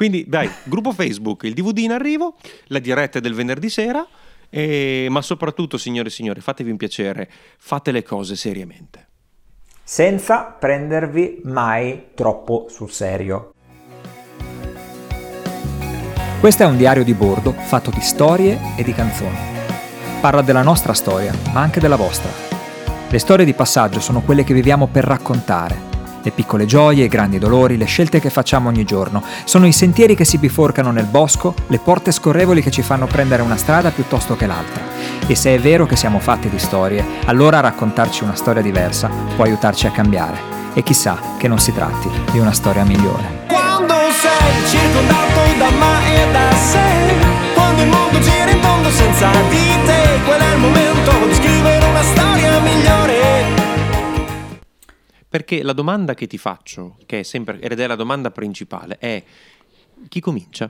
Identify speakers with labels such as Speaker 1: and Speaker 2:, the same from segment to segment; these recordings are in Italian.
Speaker 1: Quindi, dai, gruppo Facebook, il DVD in arrivo, la diretta del venerdì sera, e- ma soprattutto, signore e signori, fatevi un piacere, fate le cose seriamente.
Speaker 2: senza prendervi mai troppo sul serio.
Speaker 3: Questo è un diario di bordo fatto di storie e di canzoni. Parla della nostra storia, ma anche della vostra. Le storie di passaggio sono quelle che viviamo per raccontare. Le piccole gioie, i grandi dolori, le scelte che facciamo ogni giorno. Sono i sentieri che si biforcano nel bosco, le porte scorrevoli che ci fanno prendere una strada piuttosto che l'altra. E se è vero che siamo fatti di storie, allora raccontarci una storia diversa può aiutarci a cambiare. E chissà che non si tratti di una storia migliore.
Speaker 4: Quando sei circondato da ma e da sé Quando il mondo gira in tondo senza di te Qual è il momento di scrivere
Speaker 1: Perché la domanda che ti faccio, che è sempre, ed è la domanda principale, è chi comincia?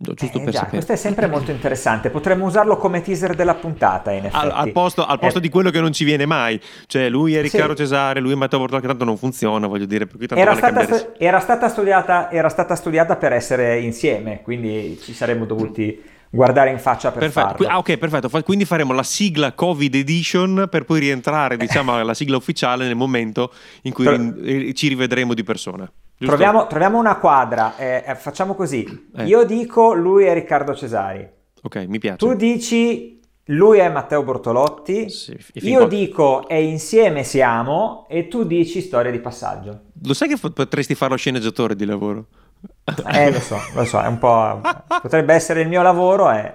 Speaker 1: No, Giusto
Speaker 2: Eh,
Speaker 1: per
Speaker 2: già,
Speaker 1: sapere.
Speaker 2: questo è sempre molto interessante. Potremmo usarlo come teaser della puntata, in effetti.
Speaker 1: Al, al posto, al posto
Speaker 2: Eh,
Speaker 1: di quello che non ci viene mai, cioè lui è Riccardo
Speaker 2: Sì.
Speaker 1: Cesare, lui è Matteo Bortolà, che tanto non funziona, voglio dire, per cui tanto
Speaker 2: Era
Speaker 1: vale
Speaker 2: stata,
Speaker 1: cambiare-
Speaker 2: era, stata studiata, era stata studiata per essere insieme, quindi ci saremmo dovuti guardare in faccia per
Speaker 1: Perfetto,
Speaker 2: farlo.
Speaker 1: ah, ok, perfetto. Quindi faremo la sigla Covid Edition per poi rientrare, diciamo, alla sigla ufficiale nel momento in cui rin- eh, ci rivedremo di persona. Giusto?
Speaker 2: Troviamo, troviamo una quadra, eh, eh, facciamo così.
Speaker 1: Eh.
Speaker 2: Io dico lui è Riccardo Cesari,
Speaker 1: Ok, mi piace.
Speaker 2: tu dici lui è Matteo Bortolotti,
Speaker 1: Sì,
Speaker 2: io
Speaker 1: qua-
Speaker 2: dico e insieme siamo e tu dici storia di passaggio.
Speaker 1: Lo sai che potresti fare lo sceneggiatore di lavoro?
Speaker 2: Eh, lo so, lo so, è un po'... potrebbe essere il mio lavoro e, e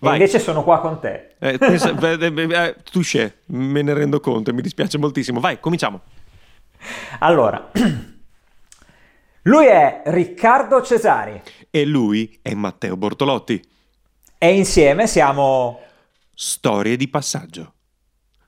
Speaker 1: Vai.
Speaker 2: invece sono qua con te.
Speaker 1: Eh, pensa- beh, eh, eh, touché, me ne rendo conto e mi dispiace moltissimo. Vai, cominciamo.
Speaker 2: Allora, lui è Riccardo Cesari
Speaker 1: E lui è Matteo Bortolotti.
Speaker 2: e insieme siamo...
Speaker 1: Storie di passaggio.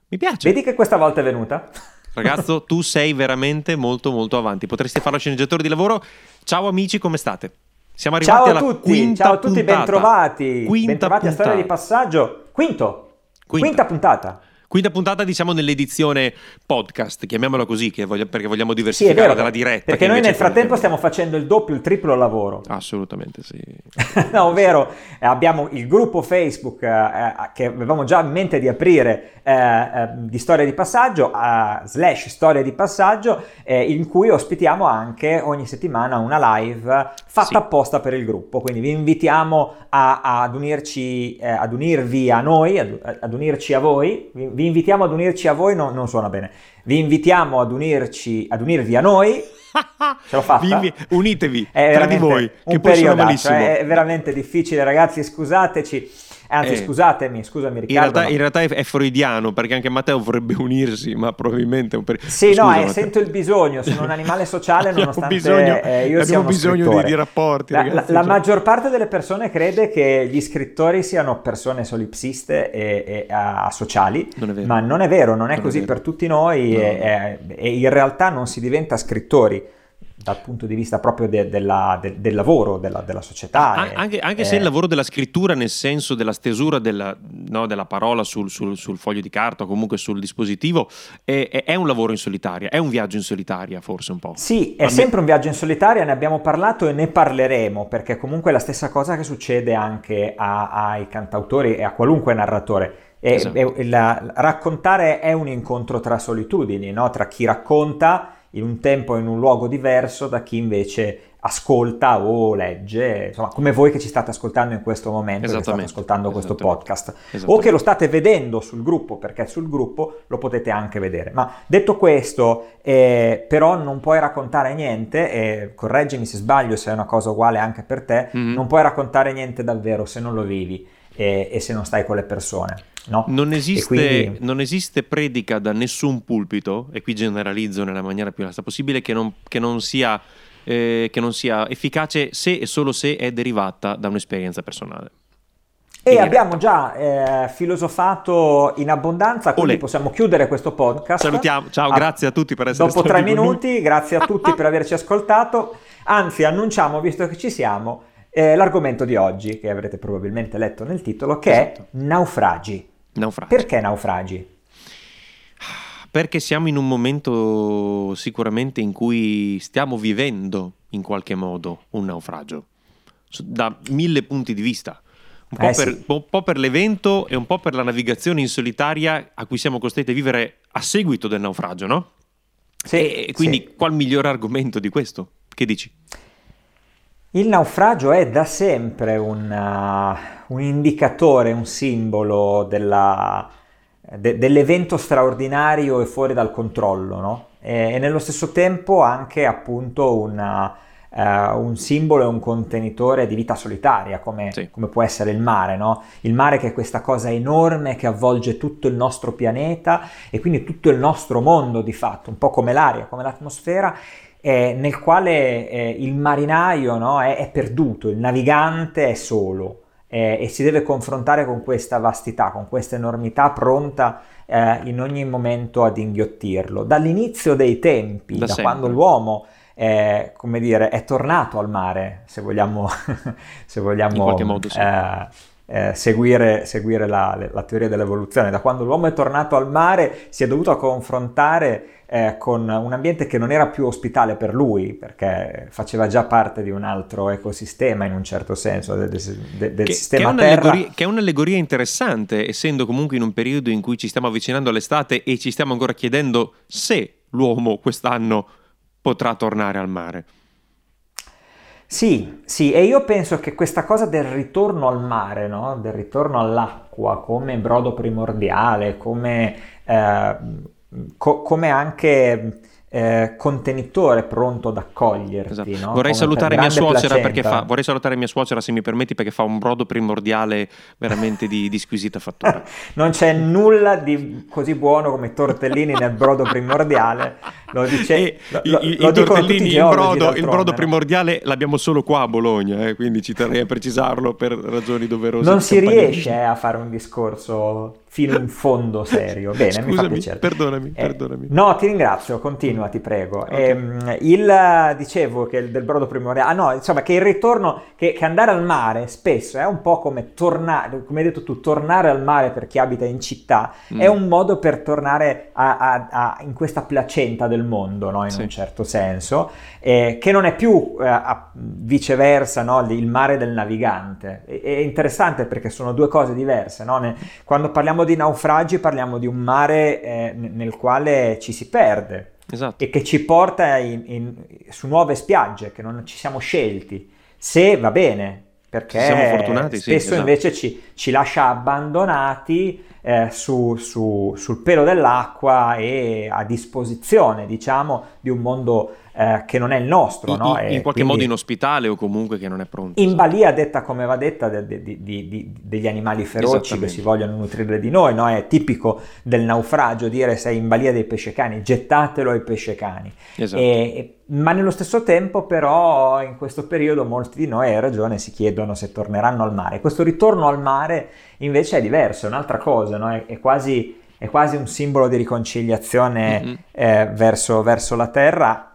Speaker 1: Mi piace.
Speaker 2: Vedi che questa volta è venuta?
Speaker 1: Ragazzo, tu sei veramente molto molto avanti. Potresti fare lo sceneggiatore di lavoro. Ciao amici, come state? Siamo arrivati
Speaker 2: Ciao a
Speaker 1: alla
Speaker 2: tutti,
Speaker 1: quinta
Speaker 2: ciao a tutti,
Speaker 1: puntata.
Speaker 2: bentrovati.
Speaker 1: Quinta
Speaker 2: bentrovati a Storia di
Speaker 1: puntata.
Speaker 2: Passaggio. Quinto.
Speaker 1: Quinta.
Speaker 2: Quinta puntata.
Speaker 1: Quinta puntata, diciamo, nell'edizione podcast, chiamiamola così, che voglio- perché vogliamo
Speaker 2: Sì,
Speaker 1: diversificare
Speaker 2: vero.
Speaker 1: dalla diretta.
Speaker 2: Perché noi nel frattempo stiamo facendo il doppio, il triplo lavoro.
Speaker 1: Assolutamente sì.
Speaker 2: no, ovvero eh, abbiamo il gruppo Facebook eh, eh, che avevamo già in mente di aprire eh, eh, di storia di passaggio, slash storia di passaggio, eh, in cui ospitiamo anche ogni settimana una live fatta
Speaker 1: Sì.
Speaker 2: apposta per il gruppo. Quindi vi invitiamo a- ad, unirci, ad unirvi a noi, ad, ad unirci a voi. Vi, vi invitiamo ad unirci a voi, no- non suona bene. Vi invitiamo ad unirci, ad unirvi a noi. Ce l'ho fatta?
Speaker 1: Vi unitevi
Speaker 2: È
Speaker 1: tra di voi, che possono
Speaker 2: periodaccio,
Speaker 1: malissimo.
Speaker 2: eh, È veramente difficile, ragazzi. Scusateci. Anzi,
Speaker 1: Eh,
Speaker 2: scusatemi, scusami,
Speaker 1: In
Speaker 2: Riccardo.
Speaker 1: realtà,
Speaker 2: ma-
Speaker 1: in realtà è, è freudiano perché anche Matteo vorrebbe unirsi, ma probabilmente è un periodo.
Speaker 2: Sì, no, eh, sento il bisogno, sono un animale sociale
Speaker 1: Abbiamo
Speaker 2: nonostante
Speaker 1: bisogno-
Speaker 2: eh, io sia uno
Speaker 1: bisogno di- di rapporti,
Speaker 2: La,
Speaker 1: ragazzi,
Speaker 2: la- la
Speaker 1: cioè.
Speaker 2: maggior parte delle persone crede che gli scrittori siano persone solipsiste e, e, sociali,
Speaker 1: Non è vero.
Speaker 2: ma non è vero, non è
Speaker 1: Non è
Speaker 2: così
Speaker 1: vero.
Speaker 2: per tutti noi
Speaker 1: No, no.
Speaker 2: e- e in realtà non si diventa scrittori dal punto di vista proprio de- della- de- del lavoro, della, della società.
Speaker 1: A-
Speaker 2: e-
Speaker 1: anche, anche se
Speaker 2: eh,
Speaker 1: il lavoro della scrittura, nel senso della stesura della, no, della parola sul, sul- sul foglio di carta o comunque sul dispositivo, è, è- un lavoro in solitaria, è un viaggio in solitaria, forse un po'.
Speaker 2: Sì, è sempre un viaggio in solitaria, ne abbiamo parlato e ne parleremo, perché comunque è la stessa cosa che succede anche a- ai cantautori e a qualunque narratore. E-
Speaker 1: Esatto.
Speaker 2: e- la- raccontare è un incontro tra solitudini, no? tra chi racconta in un tempo e in un luogo diverso da chi invece ascolta o legge, insomma, come voi che ci state ascoltando in questo momento, che state ascoltando questo podcast, o che lo state vedendo sul gruppo, perché sul gruppo lo potete anche vedere. Ma detto questo, eh, però non puoi raccontare niente, e correggimi se sbaglio, se è una cosa uguale anche per te,
Speaker 1: Mhm.
Speaker 2: non puoi raccontare niente davvero se non lo vivi e, e se non stai con le persone. No?
Speaker 1: Non esiste,
Speaker 2: quindi-
Speaker 1: non esiste predica da nessun pulpito, e qui generalizzo nella maniera più onesta possibile, che non, che non sia, eh, che non sia efficace se e solo se è derivata da un'esperienza personale.
Speaker 2: E
Speaker 1: in
Speaker 2: abbiamo già eh, filosofato in abbondanza, quindi
Speaker 1: Olè.
Speaker 2: possiamo chiudere questo podcast.
Speaker 1: Salutiamo, ciao,
Speaker 2: Ah,
Speaker 1: grazie a tutti per essere
Speaker 2: Dopo
Speaker 1: stati
Speaker 2: tre
Speaker 1: con noi.
Speaker 2: minuti, grazie a tutti per averci ascoltato. Anzi, annunciamo, visto che ci siamo, eh, l'argomento di oggi, che avrete probabilmente letto nel titolo, che
Speaker 1: Esatto.
Speaker 2: è naufragi.
Speaker 1: Naufragi.
Speaker 2: Perché naufragi?
Speaker 1: Perché siamo in un momento sicuramente in cui stiamo vivendo in qualche modo un naufragio, da mille punti di vista. Un po,
Speaker 2: Eh,
Speaker 1: per,
Speaker 2: sì.
Speaker 1: un po' per l'evento e un po' per la navigazione in solitaria a cui siamo costretti a vivere a seguito del naufragio, no?
Speaker 2: Sì,
Speaker 1: e quindi
Speaker 2: sì.
Speaker 1: qual migliore argomento di questo? Che dici?
Speaker 2: Il naufragio è da sempre un, uh, un indicatore, un simbolo della- de- dell'evento straordinario e fuori dal controllo, no? E, e nello stesso tempo anche appunto una, uh, un simbolo e un contenitore di vita solitaria, come,
Speaker 1: Sì.
Speaker 2: come può essere il mare, no? Il mare che è questa cosa enorme che avvolge tutto il nostro pianeta e quindi tutto il nostro mondo di fatto, un po' come l'aria, come l'atmosfera, eh, nel quale eh, il marinaio no, è, è perduto, il navigante è solo eh, e si deve confrontare con questa vastità, con questa enormità pronta eh, in ogni momento ad inghiottirlo. Dall'inizio dei tempi,
Speaker 1: Da
Speaker 2: da, quando l'uomo eh, come dire, è tornato al mare, se vogliamo, se vogliamo
Speaker 1: In qualche modo, sì.
Speaker 2: Eh, seguire, seguire la, la teoria dell'evoluzione. Da quando l'uomo è tornato al mare si è dovuto confrontare eh, con un ambiente che non era più ospitale per lui, perché faceva già parte di un altro ecosistema in un certo senso, del, del- del
Speaker 1: Che, che
Speaker 2: sistema terra.
Speaker 1: un'allegoria, che è un'allegoria interessante, essendo comunque in un periodo in cui ci stiamo avvicinando all'estate e ci stiamo ancora chiedendo se l'uomo quest'anno potrà tornare al mare.
Speaker 2: Sì, sì, e io penso che questa cosa del ritorno al mare, no? del ritorno all'acqua come brodo primordiale, come, eh, co- come anche eh, contenitore pronto ad accoglierti.
Speaker 1: Esatto.
Speaker 2: no?
Speaker 1: Vorrei
Speaker 2: Come
Speaker 1: salutare mia suocera perché
Speaker 2: placenta.
Speaker 1: fa, vorrei salutare mia suocera se mi permetti perché fa un brodo primordiale veramente di, di squisita fattura.
Speaker 2: Non c'è nulla di così buono come i tortellini nel brodo primordiale. Lo, dice, lo,
Speaker 1: i-
Speaker 2: lo-
Speaker 1: i-
Speaker 2: lo
Speaker 1: i tortellini, il brodo, il brodo primordiale l'abbiamo solo qua a Bologna, eh, quindi ci terrei a precisarlo per ragioni doverose.
Speaker 2: Non si riesce eh, a fare un discorso fino in fondo serio. Bene, mi fa
Speaker 1: Scusami,
Speaker 2: piacere.
Speaker 1: perdonami,
Speaker 2: Eh,
Speaker 1: perdonami.
Speaker 2: No, ti ringrazio, continua, ti prego.
Speaker 1: Ok.
Speaker 2: Ehm, il, dicevo che il del brodo primordiale, ah no, insomma, che il ritorno, che, che andare al mare spesso è un po' come tornare, come hai detto tu, tornare al mare per chi abita in città,
Speaker 1: Mm.
Speaker 2: è un modo per tornare a- a- a- in questa placenta del mondo, no? in
Speaker 1: Sì.
Speaker 2: un certo senso, eh, che non è più eh, viceversa no? il mare del navigante. È, è interessante perché sono due cose diverse. no? Ne- quando parliamo di naufragi parliamo di un mare eh, nel quale ci si perde
Speaker 1: Esatto.
Speaker 2: e che ci porta in- in- su nuove spiagge che non ci siamo scelti. Se va bene, perché
Speaker 1: fortunati, sì,
Speaker 2: spesso
Speaker 1: esatto.
Speaker 2: invece ci, ci lascia abbandonati eh, su- su- sul pelo dell'acqua e a disposizione, diciamo, di un mondo eh, che non è il nostro.
Speaker 1: In,
Speaker 2: no?
Speaker 1: in- qualche
Speaker 2: quindi
Speaker 1: modo inospitale o comunque che non è pronto.
Speaker 2: In balia, detta come va detta, de- de- di- degli animali feroci che si vogliono nutrire di noi, no? È tipico del naufragio dire sei in balia dei pescecani, gettatelo ai pescecani.
Speaker 1: Esatto.
Speaker 2: E- e- ma nello stesso tempo, però, in questo periodo molti di noi, hai ragione, si chiedono se torneranno al mare. Questo ritorno al mare invece è diverso, è un'altra cosa, no? è, è quasi, è quasi un simbolo di riconciliazione
Speaker 1: Mhm.
Speaker 2: eh, verso, verso la terra,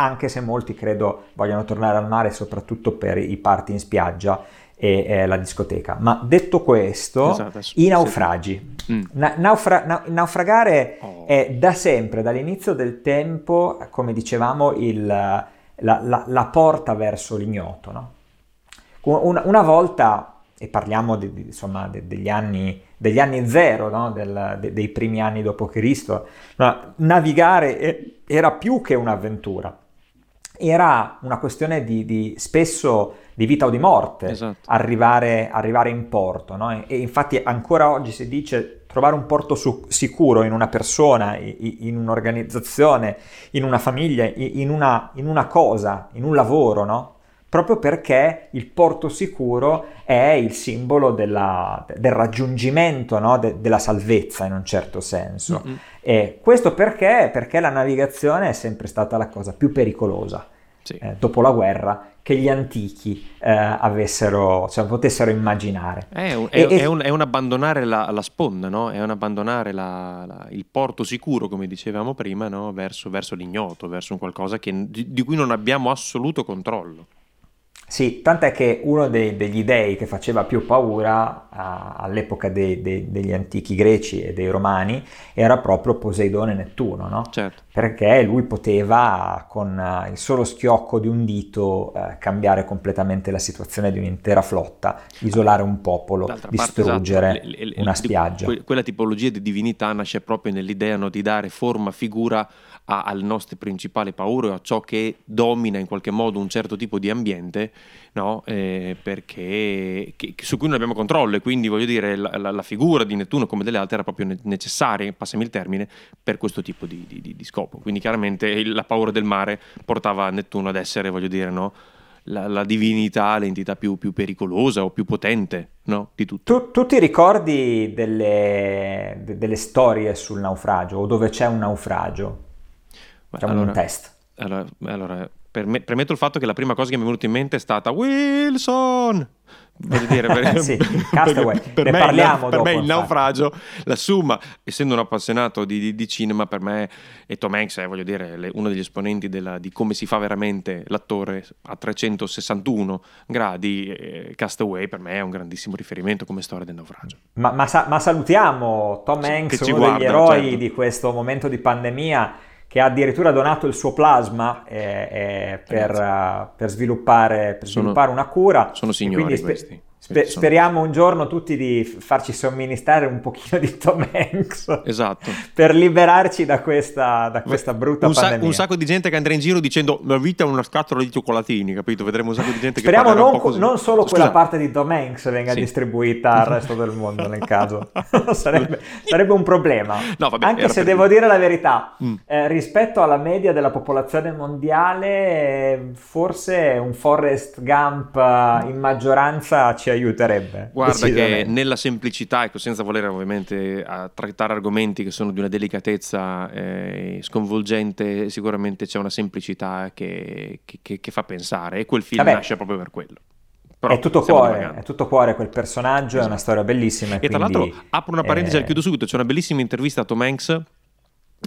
Speaker 2: anche se molti credo vogliono tornare al mare soprattutto per i party in spiaggia e eh, la discoteca. Ma detto questo,
Speaker 1: Esatto,
Speaker 2: i naufragi.
Speaker 1: Mm.
Speaker 2: Na- naufra- na- naufragare
Speaker 1: Oh.
Speaker 2: è da sempre, dall'inizio del tempo, come dicevamo, il- la, la- la porta verso l'ignoto. no? Una, una volta, e parliamo di- di- insomma, de- degli, anni, degli anni zero, no? Del- de- dei primi anni dopo Cristo, no, navigare e- era più che un'avventura. Era una questione di, di- spesso di vita o di morte
Speaker 1: Esatto.
Speaker 2: arrivare, arrivare in porto. no? E, e infatti ancora oggi si dice trovare un porto su- sicuro in una persona, i- in un'organizzazione, in una famiglia, in una, in una cosa, in un lavoro, no? Proprio perché il porto sicuro è il simbolo della- del raggiungimento no? de- della salvezza in un certo senso.
Speaker 1: Mm-mm.
Speaker 2: E questo perché? Perché la navigazione è sempre stata la cosa più pericolosa
Speaker 1: Sì.
Speaker 2: eh, dopo la guerra che gli antichi eh, avessero, cioè, potessero immaginare.
Speaker 1: È un,
Speaker 2: E-
Speaker 1: è-
Speaker 2: e-
Speaker 1: è un- è un abbandonare la, la sponda, no? È un abbandonare la- la- il porto sicuro, come dicevamo prima, no? verso, verso l'ignoto, verso un qualcosa che- di, di cui non abbiamo assoluto controllo.
Speaker 2: Sì, tant'è che uno dei, degli dei che faceva più paura a, all'epoca dei, dei, degli antichi greci e dei romani era proprio Poseidone Nettuno, no?
Speaker 1: Certo.
Speaker 2: Perché lui poteva con uh, il solo schiocco di un dito uh, cambiare completamente la situazione di un'intera flotta, isolare un popolo,
Speaker 1: D'altra
Speaker 2: distruggere
Speaker 1: parte, esatto, le- le-
Speaker 2: una spiaggia.
Speaker 1: que- quella tipologia di divinità nasce proprio nell'idea no, di dare forma, figura a- alle nostre principali paure, a ciò che domina in qualche modo un certo tipo di ambiente, no? Eh, perché che- su cui non abbiamo controllo e quindi voglio dire la, la- la figura di Nettuno come delle altre era proprio ne- necessaria, passami il termine, per questo tipo di, di- di- di scopo. Quindi chiaramente il- la paura del mare portava Nettuno ad essere, voglio dire, no? la, la divinità, l'entità più, più pericolosa o più potente no? di tutto.
Speaker 2: Tu, tu ti ricordi delle, de- delle storie sul naufragio o dove c'è un naufragio? Facciamo
Speaker 1: Allora-
Speaker 2: un test.
Speaker 1: Allora, allora, per me- premetto il fatto che la prima cosa che mi è venuta in mente è stata Wilson. Voglio dire, per,
Speaker 2: Sì, Castaway.
Speaker 1: per
Speaker 2: Ne
Speaker 1: me,
Speaker 2: parliamo
Speaker 1: per
Speaker 2: dopo,
Speaker 1: me il naufragio, la summa, essendo un appassionato di, di- di cinema, per me e Tom Hanks è, voglio dire, le- uno degli esponenti della- di come si fa veramente l'attore a 361 gradi. eh, Castaway per me è un grandissimo riferimento come storia del naufragio.
Speaker 2: Ma, ma sa- ma salutiamo Tom
Speaker 1: Sì,
Speaker 2: Hanks, uno degli
Speaker 1: guarda,
Speaker 2: eroi
Speaker 1: certo.
Speaker 2: di questo momento di pandemia, che ha addirittura donato il suo plasma eh, eh, per, uh, per sviluppare, per
Speaker 1: Sono-
Speaker 2: sviluppare una cura.
Speaker 1: sono signori
Speaker 2: spe-
Speaker 1: questi.
Speaker 2: Spe-
Speaker 1: Questi sono-
Speaker 2: speriamo un giorno tutti di farci somministrare un pochino di Tom Hanks
Speaker 1: Esatto.
Speaker 2: per liberarci da questa, da questa brutta
Speaker 1: un, sa-
Speaker 2: pandemia.
Speaker 1: un sacco di gente che andrà in giro dicendo la vita è una scatola di cioccolatini, capito? Vedremo un sacco di gente
Speaker 2: Speriamo
Speaker 1: che parlerà
Speaker 2: non,
Speaker 1: così.
Speaker 2: non solo
Speaker 1: Scusa,
Speaker 2: quella parte di Tom Hanks venga
Speaker 1: Sì.
Speaker 2: distribuita al resto del mondo nel caso. sarebbe, sarebbe un problema.
Speaker 1: No, vabbè,
Speaker 2: Anche se devo
Speaker 1: dire.
Speaker 2: dire la verità,
Speaker 1: Mm.
Speaker 2: eh, rispetto alla media della popolazione mondiale, forse un Forrest Gump eh, in maggioranza ci aiuterebbe.
Speaker 1: Guarda che nella semplicità, ecco, senza voler ovviamente a trattare argomenti che sono di una delicatezza eh, sconvolgente, sicuramente c'è una semplicità che, che- che- fa pensare e quel film
Speaker 2: Vabbè.
Speaker 1: nasce proprio per quello. Però
Speaker 2: è tutto cuore,
Speaker 1: divagando.
Speaker 2: è tutto cuore quel personaggio, è una
Speaker 1: Esatto.
Speaker 2: storia bellissima.
Speaker 1: E tra
Speaker 2: quindi,
Speaker 1: l'altro apro una parentesi e
Speaker 2: eh,
Speaker 1: chiudo subito, c'è una bellissima intervista a Tom Hanks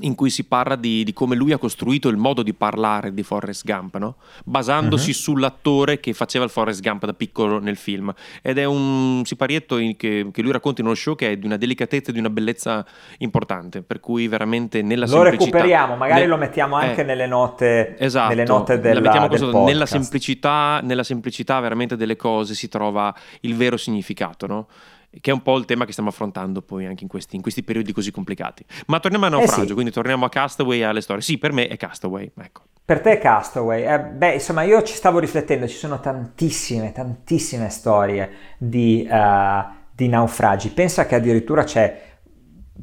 Speaker 1: in cui si parla di, di come lui ha costruito il modo di parlare di Forrest Gump, no? basandosi
Speaker 2: Mhm.
Speaker 1: sull'attore che faceva il Forrest Gump da piccolo nel film. Ed è un siparietto in- che, che lui racconta in uno show che è di una delicatezza e di una bellezza importante, per cui veramente nella
Speaker 2: Lo
Speaker 1: semplicità...
Speaker 2: recuperiamo, magari
Speaker 1: ne-
Speaker 2: lo mettiamo anche
Speaker 1: eh,
Speaker 2: nelle note,
Speaker 1: Esatto,
Speaker 2: nelle note
Speaker 1: la
Speaker 2: della, del
Speaker 1: nella semplicità, nella semplicità veramente delle cose si trova il vero significato, no? Che è un po' il tema che stiamo affrontando poi anche in questi, in questi periodi così complicati. Ma torniamo a naufragio,
Speaker 2: Eh sì.
Speaker 1: quindi torniamo a Castaway e alle storie. Sì, per me è Castaway, ecco.
Speaker 2: Per te Castaway, eh, beh insomma io ci stavo riflettendo, ci sono tantissime, tantissime storie di, eh, di naufragi, pensa che addirittura c'è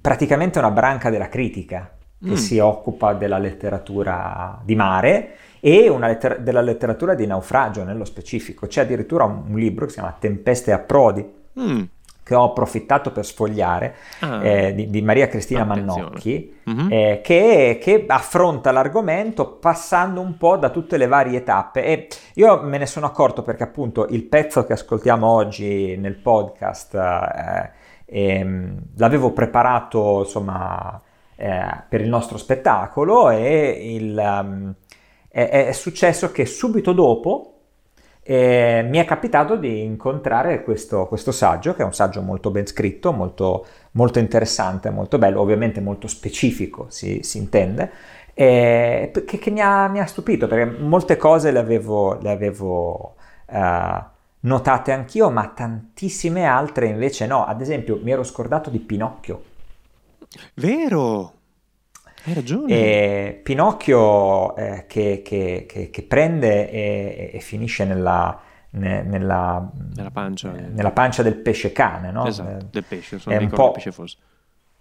Speaker 2: praticamente una branca della critica che
Speaker 1: Mm.
Speaker 2: si occupa della letteratura di mare e una letter- della letteratura di naufragio nello specifico, c'è addirittura un, libro che si chiama Tempeste e approdi
Speaker 1: Mm.
Speaker 2: Che ho approfittato per sfogliare
Speaker 1: Ah.
Speaker 2: eh, di, di Maria Cristina
Speaker 1: Attenzione.
Speaker 2: Mannocchi
Speaker 1: Mhm.
Speaker 2: eh, che, che affronta l'argomento passando un po' da tutte le varie tappe e io me ne sono accorto perché appunto il pezzo che ascoltiamo oggi nel podcast eh, ehm, l'avevo preparato insomma eh, per il nostro spettacolo e il, um, è, è successo che subito dopo eh, mi è capitato di incontrare questo, questo saggio, che è un saggio molto ben scritto, molto, molto interessante, molto bello, ovviamente molto specifico, si, si intende, eh, che, che mi, ha, mi ha stupito, perché molte cose le avevo, le avevo eh, notate anch'io, ma tantissime altre invece no. Ad esempio, mi ero scordato di Pinocchio.
Speaker 1: Vero! Hai ragione.
Speaker 2: E Pinocchio eh, che, che- che- che prende e, e finisce nella, ne- nella,
Speaker 1: Nella pancia.
Speaker 2: eh, nella pancia del pesce cane, no?
Speaker 1: Esatto,
Speaker 2: Eh,
Speaker 1: del pesce, mi
Speaker 2: un po',
Speaker 1: pesce fosse.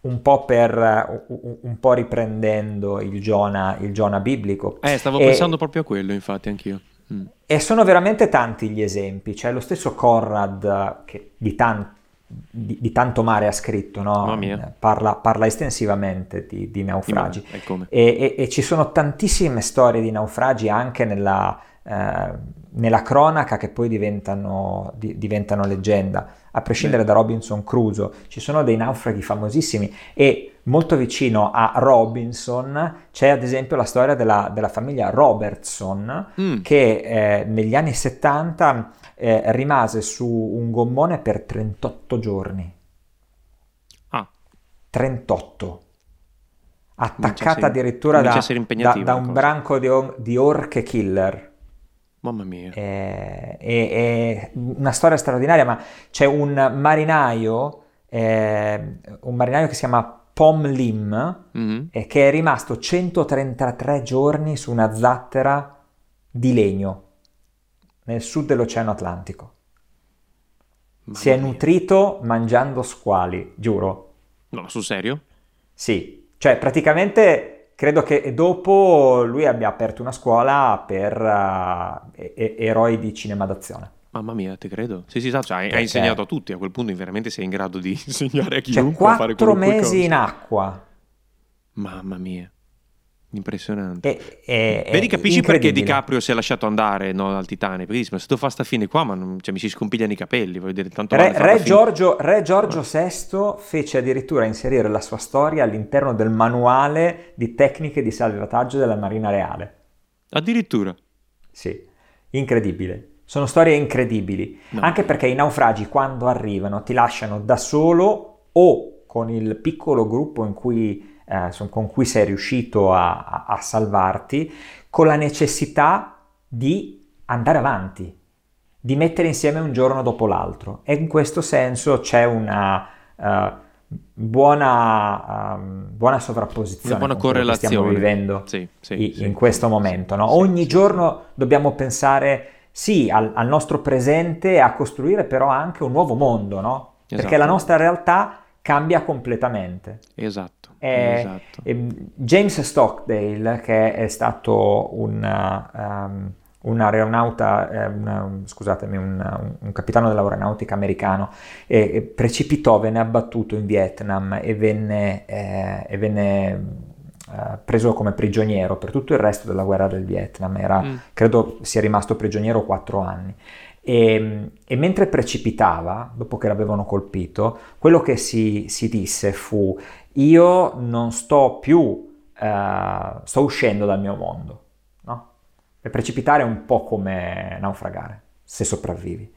Speaker 2: un po' per un, un po' riprendendo il Giona, il Giona biblico.
Speaker 1: Eh, stavo
Speaker 2: E-
Speaker 1: pensando proprio a quello, infatti, anch'io. Mm.
Speaker 2: E sono veramente tanti gli esempi, c'è lo stesso Conrad che di, tan- di- di tanto mare ha scritto, no? Parla, parla estensivamente di, di naufragi.
Speaker 1: E?
Speaker 2: E, e- e ci sono tantissime storie di naufragi anche nella, eh, nella cronaca che poi diventano, di, diventano leggenda. A prescindere Beh. da Robinson Crusoe, ci sono dei naufraghi famosissimi e molto vicino a Robinson c'è ad esempio la storia della, della famiglia Robertson mm. che eh, negli anni 70 eh, rimase su un gommone per 38 giorni.
Speaker 1: Ah.
Speaker 2: 38 attaccata addirittura da, da, da, un branco di, di, orche killer.
Speaker 1: Mamma mia.
Speaker 2: È, è, è, una storia straordinaria, ma c'è un marinaio, eh, un marinaio che si chiama Pom Lim, mm-hmm. eh, che è rimasto 133 giorni su una zattera di legno nel sud dell'Oceano Atlantico. Mamma si è nutrito mangiando squali, giuro.
Speaker 1: No, sul serio?
Speaker 2: Sì, cioè praticamente credo che dopo lui abbia aperto una scuola per uh, e- eroi di cinema d'azione.
Speaker 1: Mamma mia, te credo. Sì, sì, cioè, hai, hai insegnato a tutti, a quel punto veramente sei in grado di insegnare a chiunque
Speaker 2: cioè,
Speaker 1: a fare qualunque
Speaker 2: cosa. mesi in acqua.
Speaker 1: Mamma mia. Impressionante.
Speaker 2: E, e,
Speaker 1: Vedi, capisci perché DiCaprio si è lasciato andare no, al Titanic? Perché dice, ma se tu fai sta fine qua, ma non, cioè, mi si scompigliano i capelli, voglio dire, tanto
Speaker 2: Re, Re, Giorgio, Re Giorgio VI fece addirittura inserire la sua storia all'interno del manuale di tecniche di salvataggio della Marina Reale.
Speaker 1: Addirittura?
Speaker 2: Sì, incredibile. Sono storie incredibili, no. anche perché i naufragi quando arrivano ti lasciano da solo o con il piccolo gruppo in cui eh, con cui sei riuscito a, a, a salvarti, con la necessità di andare avanti, di mettere insieme un giorno dopo l'altro. E in questo senso c'è una uh, buona, um, buona, sovrapposizione
Speaker 1: una buona correlazione.
Speaker 2: che stiamo vivendo
Speaker 1: sì, sì,
Speaker 2: i,
Speaker 1: sì,
Speaker 2: in questo momento. No? Ogni giorno dobbiamo pensare sì al, al, nostro presente e a costruire però anche un nuovo mondo, no? Esatto. Perché la nostra realtà cambia completamente.
Speaker 1: Esatto.
Speaker 2: Eh,
Speaker 1: esatto.
Speaker 2: James Stockdale, che è stato un, um, un aeronauta, eh, un, scusatemi, un, un, capitano dell'aeronautica americano, eh, precipitò, venne abbattuto in Vietnam e venne, eh, e venne preso come prigioniero per tutto il resto della guerra del Vietnam. Era, mm. Credo sia rimasto prigioniero quattro anni. E, e, mentre precipitava, dopo che l'avevano colpito, quello che si, si disse fu io non sto più, uh, sto uscendo dal mio mondo, no? E precipitare è un po' come naufragare, se sopravvivi.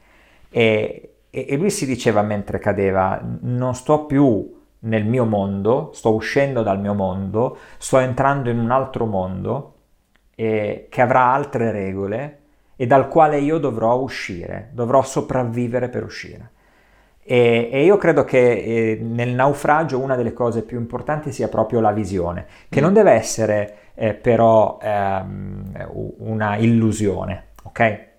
Speaker 2: E, e, e lui si diceva mentre cadeva, non sto più nel mio mondo, sto uscendo dal mio mondo, sto entrando in un altro mondo eh, che avrà altre regole e dal quale io dovrò uscire, dovrò sopravvivere per uscire. E, e io credo che eh, nel naufragio una delle cose più importanti sia proprio la visione, che mm. non deve essere eh, però ehm, una illusione, ok?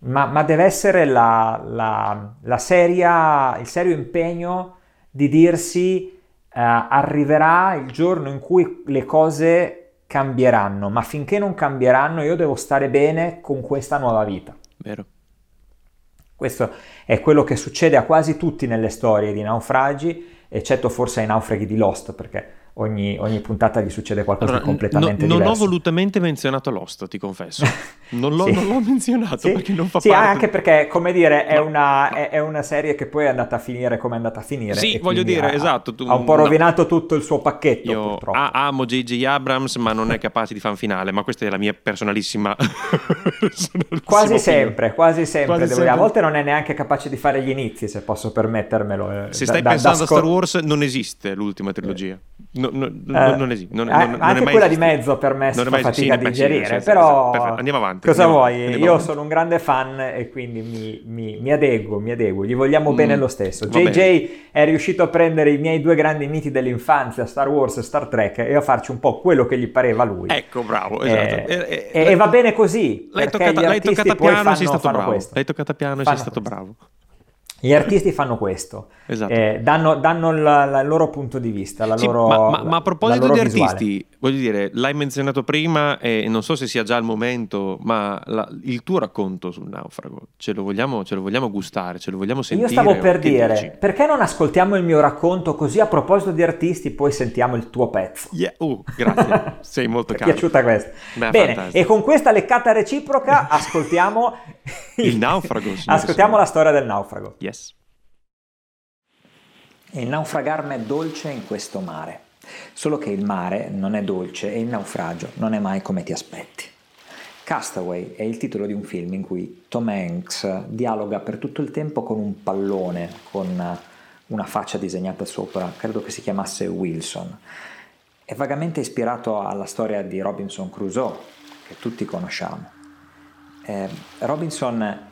Speaker 2: Ma, ma deve essere la, la, la seria, il serio impegno di dirsi eh, arriverà il giorno in cui le cose cambieranno, ma finché non cambieranno io devo stare bene con questa nuova vita.
Speaker 1: Vero.
Speaker 2: Questo è quello che succede a quasi tutti nelle storie di naufragi, eccetto forse ai naufraghi di Lost, perché ogni, ogni, puntata gli succede qualcosa allora, di completamente
Speaker 1: no,
Speaker 2: non
Speaker 1: diverso. Non ho volutamente menzionato Lost, ti confesso. Non l'ho, sì. non l'ho menzionato sì. perché non fa
Speaker 2: sì,
Speaker 1: parte...
Speaker 2: Sì, anche perché, come dire, è, no. una, è, è, una, serie che poi è andata a finire come è andata a finire.
Speaker 1: Sì, voglio dire,
Speaker 2: ha,
Speaker 1: esatto.
Speaker 2: Tu, ha un po' rovinato no. tutto il suo pacchetto,
Speaker 1: Io
Speaker 2: purtroppo.
Speaker 1: Amo J.J. Abrams, ma non è capace di fare un finale, ma questa è la mia personalissima...
Speaker 2: quasi sempre, quasi sempre. Quasi sempre. A volte non è neanche capace di fare gli inizi, se posso permettermelo.
Speaker 1: Eh, se stai da, pensando da, a Star Wars, non esiste l'ultima trilogia. No, no, uh, non esiste. Non, non, non
Speaker 2: anche quella di mezzo per me fa fatica a digerire, però
Speaker 1: andiamo avanti.
Speaker 2: Cosa
Speaker 1: andiamo,
Speaker 2: vuoi? Andiamo Io avanti. sono un grande fan e quindi mi, mi, mi adeguo, mi adeguo, gli vogliamo mm, bene lo stesso. JJ bene. è riuscito a prendere i miei due grandi miti dell'infanzia, Star Wars e Star Trek, e a farci un po' quello che gli pareva lui.
Speaker 1: Ecco, bravo, esatto.
Speaker 2: Eh, e, e, va bene così, l'hai toccata, l'hai toccata piano, sei
Speaker 1: stato
Speaker 2: bravo. Questo.
Speaker 1: L'hai toccata piano e sei stato bravo.
Speaker 2: Gli artisti fanno questo,
Speaker 1: esatto.
Speaker 2: eh, danno, danno il loro punto di vista, la
Speaker 1: sì,
Speaker 2: loro
Speaker 1: ma, ma, ma, a proposito di
Speaker 2: visuale.
Speaker 1: artisti, voglio dire, l'hai menzionato prima e non so se sia già il momento, ma la- il tuo racconto sul naufrago, ce lo vogliamo, ce lo vogliamo gustare, ce lo vogliamo sentire?
Speaker 5: Io stavo per dire,
Speaker 1: dici?
Speaker 5: perché non ascoltiamo il mio racconto così a proposito di artisti, poi sentiamo il tuo pezzo.
Speaker 1: Yeah, uh, grazie, sei molto
Speaker 5: Mi è
Speaker 1: caro.
Speaker 5: piaciuta questa.
Speaker 1: Beh,
Speaker 5: Bene,
Speaker 1: fantastico.
Speaker 5: e con questa leccata reciproca ascoltiamo
Speaker 1: Il naufrago,
Speaker 5: Ascoltiamo
Speaker 1: signori.
Speaker 5: la storia del naufrago.
Speaker 1: Yes.
Speaker 2: Il naufragarmi è dolce in questo mare, solo che il mare non è dolce e il naufragio non è mai come ti aspetti. Castaway è il titolo di un film in cui Tom Hanks dialoga per tutto il tempo con un pallone con una faccia disegnata sopra, credo che si chiamasse Wilson. È vagamente ispirato alla storia di Robinson Crusoe, che tutti conosciamo. Eh, Robinson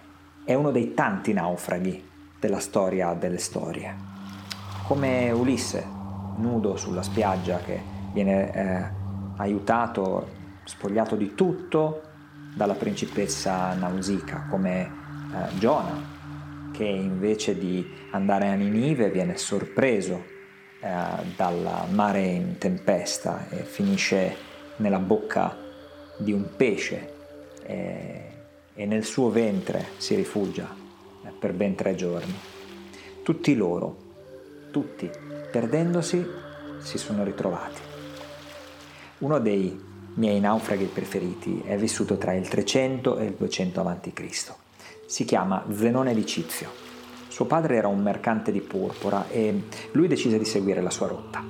Speaker 2: è uno dei tanti naufraghi della storia delle storie. Come Ulisse, nudo sulla spiaggia che viene eh, aiutato, spogliato di tutto dalla principessa Nausicaa, come eh, Giona, che invece di andare a Ninive viene sorpreso eh, dal mare in tempesta e finisce nella bocca di un pesce e, e nel suo ventre si rifugia. eh, per ben tre giorni. Tutti loro tutti, perdendosi, si sono ritrovati. Uno dei miei naufraghi preferiti è vissuto tra il 300 e il 200 a.C. Si chiama Zenone di Cizio. Suo padre era un mercante di porpora e lui decise di seguire la sua rotta.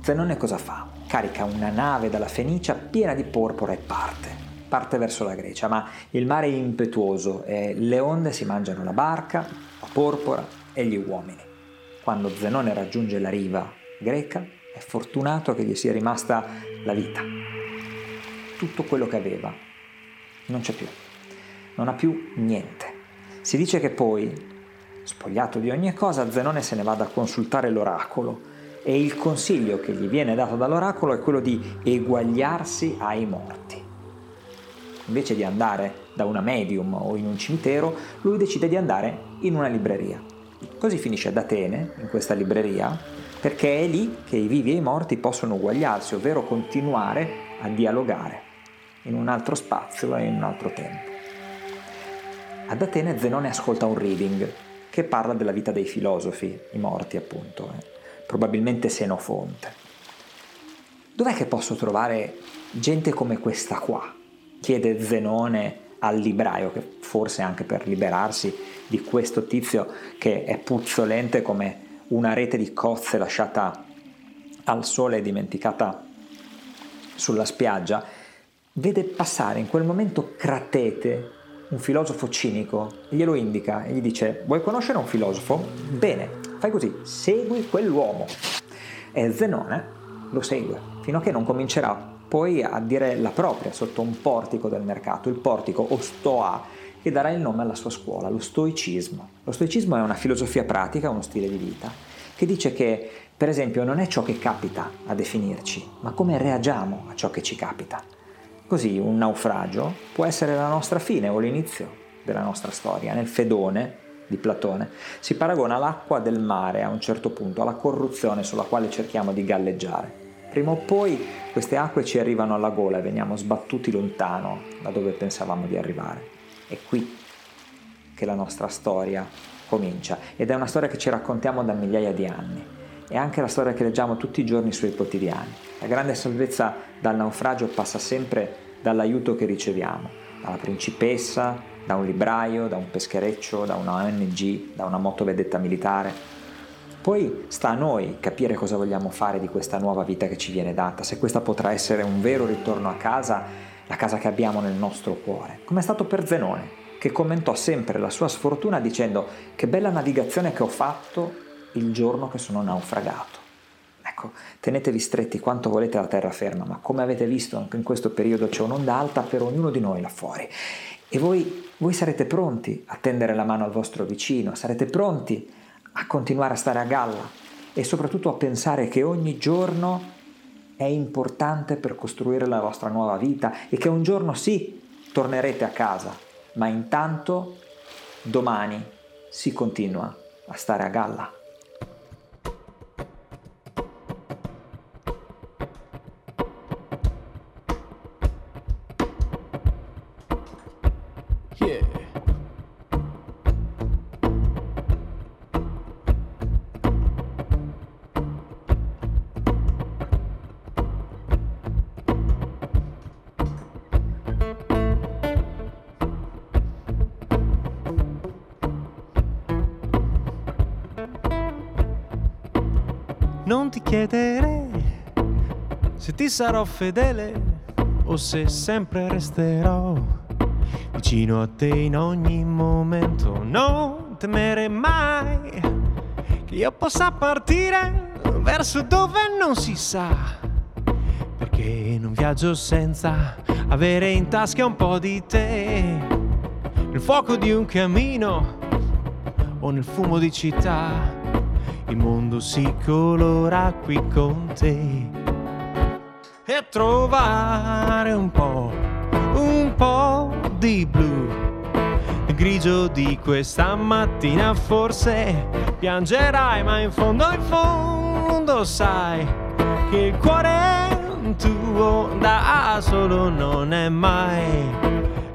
Speaker 2: Zenone cosa fa? Carica una nave dalla Fenicia piena di porpora e parte. Parte verso la Grecia, ma il mare è impetuoso e le onde si mangiano la barca, la porpora e gli uomini. Quando Zenone raggiunge la riva greca, è fortunato che gli sia rimasta la vita. Tutto quello che aveva non c'è più, non ha più niente. Si dice che poi, spogliato di ogni cosa, Zenone se ne vada a consultare l'oracolo e il consiglio che gli viene dato dall'oracolo è quello di eguagliarsi ai morti. Invece di andare da una medium o in un cimitero, lui decide di andare in una libreria. Così finisce ad Atene, in questa libreria, perché è lì che i vivi e i morti possono uguagliarsi, ovvero continuare a dialogare in un altro spazio e in un altro tempo. Ad Atene Zenone ascolta un reading che parla della vita dei filosofi, i morti appunto, eh, probabilmente Senofonte. Dov'è che posso trovare gente come questa qua? Chiede Zenone al libraio, che forse anche per liberarsi di questo tizio che è puzzolente come una rete di cozze lasciata al sole e dimenticata sulla spiaggia, vede passare in quel momento Cratete, un filosofo cinico, e glielo indica e gli dice vuoi conoscere un filosofo? Bene, fai così, segui quell'uomo. E Zenone lo segue, fino a che non comincerà poi a dire la propria sotto un portico del mercato, il portico o stoa, che darà il nome alla sua scuola, lo stoicismo. Lo stoicismo è una filosofia pratica, uno stile di vita, che dice che, per esempio, non è ciò che capita a definirci, ma come reagiamo a ciò che ci capita. Così un naufragio può essere la nostra fine o l'inizio della nostra storia. Nel Fedone di Platone si paragona l'acqua del mare a un certo punto alla corruzione sulla quale cerchiamo di galleggiare. Prima o poi queste acque ci arrivano alla gola e veniamo sbattuti lontano da dove pensavamo di arrivare. È qui che la nostra storia comincia ed è una storia che ci raccontiamo da migliaia di anni. È anche la storia che leggiamo tutti i giorni sui quotidiani. La grande salvezza dal naufragio passa sempre dall'aiuto che riceviamo, dalla principessa, da un libraio, da un peschereccio, da una ONG, da una motovedetta militare. Poi sta a noi capire cosa vogliamo fare di questa nuova vita che ci viene data, se questa potrà essere un vero ritorno a casa, la casa che abbiamo nel nostro cuore, come è stato per Zenone, che commentò sempre la sua sfortuna dicendo che bella navigazione che ho fatto il giorno che sono naufragato. Ecco, tenetevi stretti quanto volete la terraferma, ma come avete visto anche in questo periodo c'è un'onda alta per ognuno di noi là fuori. E voi, voi sarete pronti a tendere la mano al vostro vicino, sarete pronti a continuare a stare a galla e soprattutto a pensare che ogni giorno è importante per costruire la vostra nuova vita e che un giorno sì tornerete a casa, ma intanto domani si continua a stare a galla.
Speaker 4: Ti chiedere se ti sarò fedele o se sempre resterò vicino a te in ogni momento. Non temere mai che io possa partire verso dove non si sa. Perché non viaggio senza avere in tasca un po' di te. Nel fuoco di un cammino o nel fumo di città. Il mondo si colora qui con te e trovare un po', un po' di blu. Il grigio di questa mattina forse piangerai, ma in fondo, in fondo sai che il cuore tuo da solo non è mai.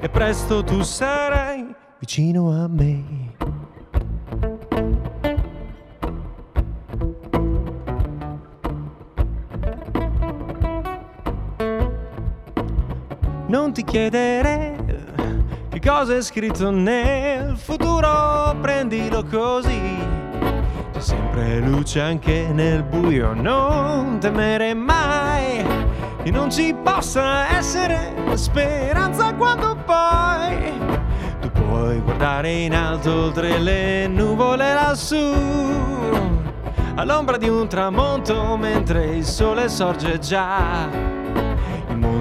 Speaker 4: E presto tu sarai vicino a me. Non ti chiedere che cosa è scritto nel futuro, prendilo così. C'è sempre luce anche nel buio, non temere mai che non ci possa essere speranza quando poi tu puoi guardare in alto oltre le nuvole lassù. All'ombra di un tramonto mentre il sole sorge già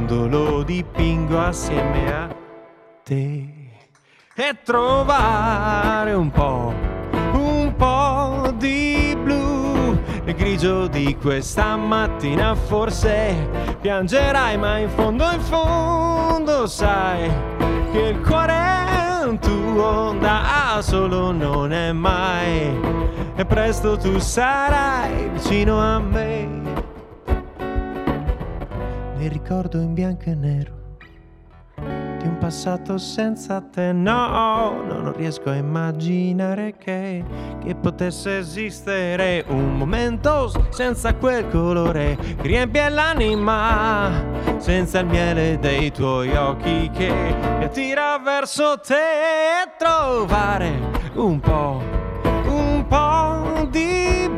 Speaker 4: mondo lo dipingo assieme a te. E trovare un po', un po' di blu nel grigio di questa mattina forse piangerai ma in fondo in fondo sai che il cuore tuo da solo non è mai. E presto tu sarai vicino a me mi ricordo in bianco e nero di un passato senza te. No, no, non riesco a immaginare che, che potesse esistere un momento senza quel colore che riempie l'anima, senza il miele dei tuoi occhi che mi attira verso te e trovare un po', un po' di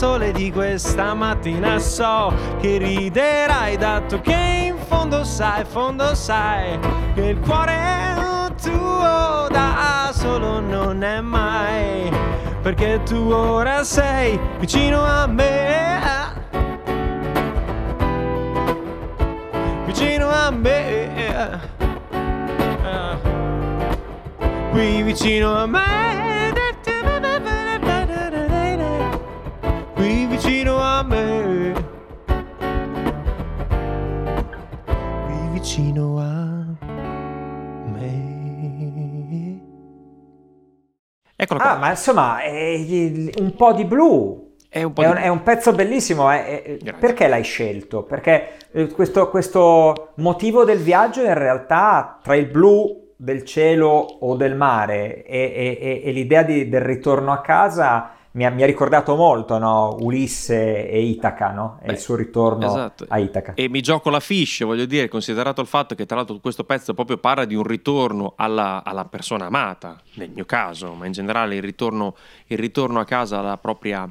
Speaker 4: sole di questa mattina so che riderai dato che in fondo sai, fondo sai che il cuore tuo da solo non è mai perché tu ora sei vicino a me. Vicino a me. Qui vicino a me vicino a me. Qui vicino a me.
Speaker 1: Eccola qua.
Speaker 2: Ah, ma insomma, è un po' di blu.
Speaker 1: È un
Speaker 2: È
Speaker 1: di-
Speaker 2: un, è un pezzo bellissimo. eh, eh,
Speaker 1: Grazie.
Speaker 2: Perché l'hai scelto? Perché eh, questo, questo motivo del viaggio in realtà tra il blu del cielo o del mare e, e- e- e l'idea di- del ritorno a casa mi ha, mi ha ricordato molto no? Ulisse e Itaca, no? E
Speaker 1: Beh,
Speaker 2: il suo ritorno
Speaker 1: esatto.
Speaker 2: a Itaca.
Speaker 1: E mi gioco la fish, voglio dire, considerato il fatto che tra l'altro questo pezzo proprio parla di un ritorno alla, alla persona amata, nel mio caso, ma in generale il ritorno, il ritorno a casa alla propria,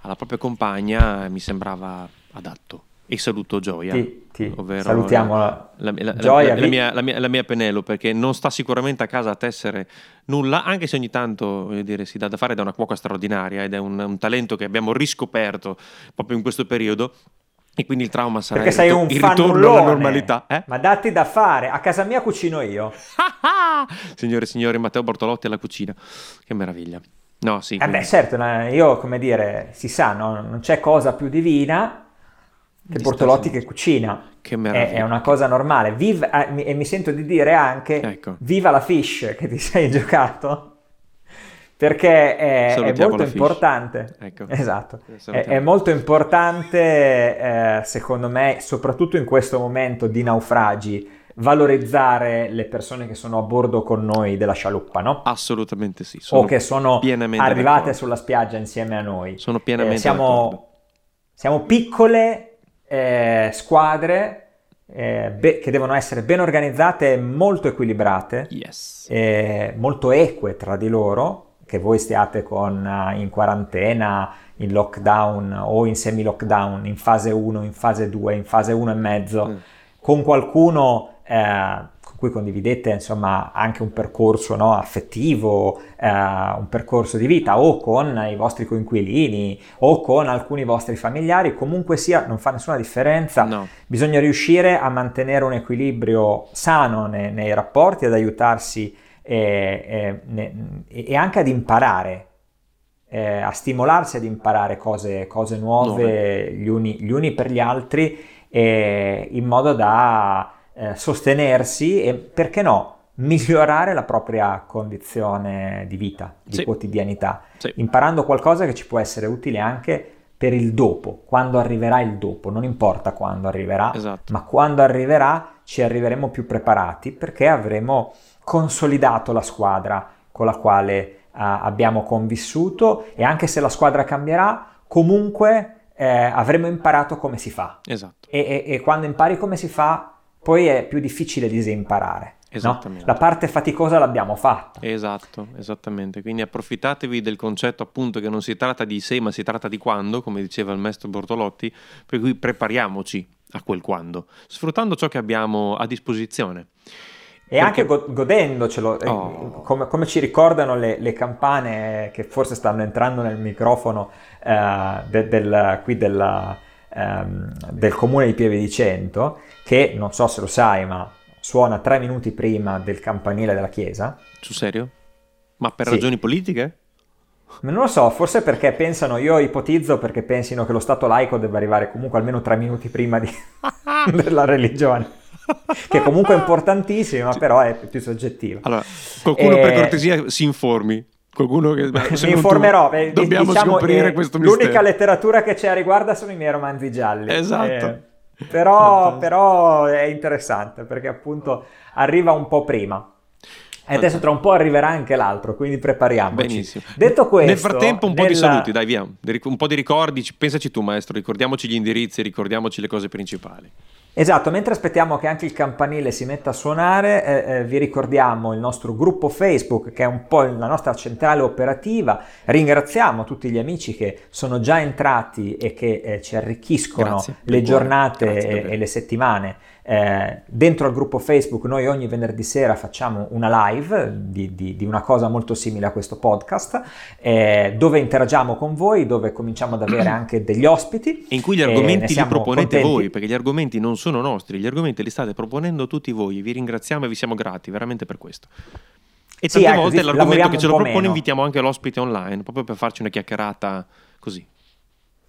Speaker 1: alla propria compagna eh, mi sembrava adatto. E saluto Gioia.
Speaker 2: Ti- ti
Speaker 1: ovvero
Speaker 2: salutiamo
Speaker 1: la, la- la-
Speaker 2: Gioia, vi-
Speaker 1: mia, la mia- la mia Penelope, perché non sta sicuramente a casa a tessere nulla, anche se ogni tanto dire, si dà da fare da una cuoca straordinaria ed è un, un talento che abbiamo riscoperto proprio in questo periodo. E quindi il trauma sarà
Speaker 2: Perché
Speaker 1: il,
Speaker 2: sei
Speaker 1: rito-
Speaker 2: un
Speaker 1: il ritorno alla normalità. Eh?
Speaker 2: Ma datti da fare, a casa mia cucino io.
Speaker 1: Signore e signori, Matteo Bortolotti alla cucina. Che meraviglia. No, sì.
Speaker 2: Eh beh, certo, io come dire, si sa, no? non c'è cosa più divina che Bortolotti che cucina.
Speaker 1: Che
Speaker 2: È,
Speaker 1: meraviglia.
Speaker 2: è una cosa normale. Viv- eh, e mi sento di dire anche
Speaker 1: Ecco.
Speaker 2: viva la fish che ti sei giocato. Perché è, è molto importante.
Speaker 1: Ecco.
Speaker 2: Esatto.
Speaker 1: Eh,
Speaker 2: È, è molto importante, eh, secondo me, soprattutto in questo momento di naufragi valorizzare le persone che sono a bordo con noi della scialuppa, no?
Speaker 1: Assolutamente sì.
Speaker 2: o che sono arrivate d'accordo. sulla spiaggia insieme a noi.
Speaker 1: Sono pienamente
Speaker 2: eh, siamo, siamo, piccole eh, squadre eh, be- che devono essere ben organizzate e molto equilibrate,
Speaker 1: yes.
Speaker 2: eh, molto eque tra di loro, che voi stiate con, uh, in quarantena, in lockdown o in semi-lockdown, in fase 1, in fase 2, in fase 1 e mezzo, mm. con qualcuno eh, cui condividete insomma anche un percorso no, affettivo, eh, un percorso di vita o con i vostri coinquilini o con alcuni vostri familiari, comunque sia non fa nessuna differenza,
Speaker 1: no.
Speaker 2: bisogna riuscire a mantenere un equilibrio sano nei, nei rapporti, ad aiutarsi e, e, e anche ad imparare eh, a stimolarsi ad imparare cose, cose nuove gli uni, gli uni, per gli altri eh, in modo da eh, sostenersi e perché no migliorare la propria condizione di vita, di
Speaker 1: sì.
Speaker 2: quotidianità,
Speaker 1: sì.
Speaker 2: imparando qualcosa che ci può essere utile anche per il dopo, quando arriverà il dopo, non importa quando arriverà,
Speaker 1: esatto.
Speaker 2: ma quando arriverà ci arriveremo più preparati perché avremo consolidato la squadra con la quale abbiamo convissuto e anche se la squadra cambierà, comunque eh, avremo imparato come si fa.
Speaker 1: Esatto.
Speaker 2: E, e, e, quando impari come si fa, poi è più difficile disimparare.
Speaker 1: Esattamente.
Speaker 2: No? La parte faticosa l'abbiamo fatta.
Speaker 1: Esatto, esattamente. Quindi approfittatevi del concetto appunto che non si tratta di se, ma si tratta di quando, come diceva il maestro Bortolotti, per cui prepariamoci a quel quando, sfruttando ciò che abbiamo a disposizione.
Speaker 2: E anche godendocelo, eh, oh. come, come, ci ricordano le, le, campane che forse stanno entrando nel microfono eh, de, del, qui della, ehm, del comune di Pieve di Cento, che non so se lo sai, ma suona tre minuti prima del campanile della chiesa.
Speaker 1: Sul serio? Ma per sì. ragioni politiche?
Speaker 2: Non lo so, forse perché pensano, io ipotizzo perché pensino che lo Stato laico debba arrivare comunque almeno tre minuti prima di, della religione che comunque è importantissima, però è più soggettiva.
Speaker 1: Allora, qualcuno e... per cortesia si informi. Qualcuno che
Speaker 2: mi informerò. Tu,
Speaker 1: dobbiamo
Speaker 2: diciamo,
Speaker 1: scoprire
Speaker 2: eh,
Speaker 1: questo
Speaker 2: mistero.
Speaker 1: L'unica
Speaker 2: letteratura che c'è a riguardo sono i miei romanzi gialli.
Speaker 1: Esatto.
Speaker 2: Eh, però, però è interessante perché appunto arriva un po' prima. E adesso tra un po' arriverà anche l'altro, quindi prepariamoci.
Speaker 1: Benissimo.
Speaker 2: Detto questo,
Speaker 1: nel frattempo un po' nella... di saluti, dai via, un po' di ricordi, pensaci tu maestro, ricordiamoci gli indirizzi, ricordiamoci le cose principali.
Speaker 2: Esatto, mentre aspettiamo che anche il campanile si metta a suonare, eh, eh, vi ricordiamo il nostro gruppo Facebook che è un po' la nostra centrale operativa. Ringraziamo tutti gli amici che sono già entrati e che eh, ci arricchiscono
Speaker 1: Grazie,
Speaker 2: le giornate e, e le settimane eh, dentro al gruppo Facebook noi ogni venerdì sera facciamo una live di, di, di una cosa molto simile a questo podcast, eh, dove interagiamo con voi, dove cominciamo ad avere anche degli ospiti.
Speaker 1: In cui gli argomenti li proponete contenti. voi, perché gli argomenti non sono nostri, gli argomenti li state proponendo tutti voi. Vi ringraziamo e vi siamo grati veramente per questo. E tante sì, volte l'argomento che ce lo propone meno. invitiamo anche l'ospite online, proprio per farci una chiacchierata così,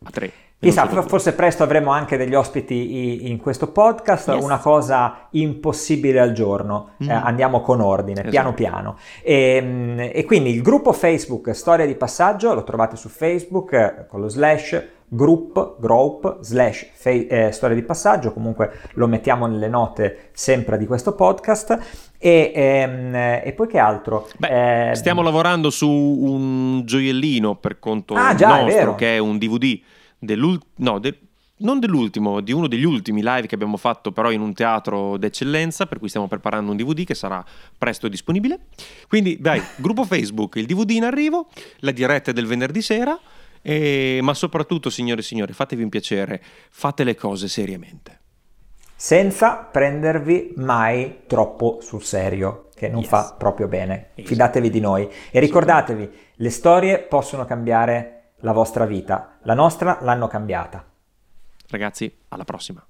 Speaker 1: a tre.
Speaker 2: Chissà, forse presto avremo anche degli ospiti in questo podcast, yes. una cosa impossibile al giorno, mm. eh, andiamo con ordine, esatto. piano piano. E, ehm, e, quindi il gruppo Facebook Storia di Passaggio lo trovate su Facebook eh, con lo slash group, group, slash fe- eh, Storia di Passaggio, comunque lo mettiamo nelle note sempre di questo podcast. E, ehm, e, poi che altro?
Speaker 1: Beh, eh, stiamo lavorando su un gioiellino per conto ah, già, nostro, è che è un DVD no, de, non dell'ultimo, di uno degli ultimi live che abbiamo fatto però in un teatro d'eccellenza, per cui stiamo preparando un DVD che sarà presto disponibile. Quindi, dai, gruppo Facebook, il DVD in arrivo, la diretta del venerdì sera, e, ma soprattutto, signore e signori, fatevi un piacere, fate le cose seriamente.
Speaker 2: Senza prendervi mai troppo sul serio, che non yes. fa proprio bene. Fidatevi di noi e ricordatevi, le storie possono cambiare la vostra vita. La nostra l'hanno cambiata.
Speaker 1: Ragazzi, alla prossima.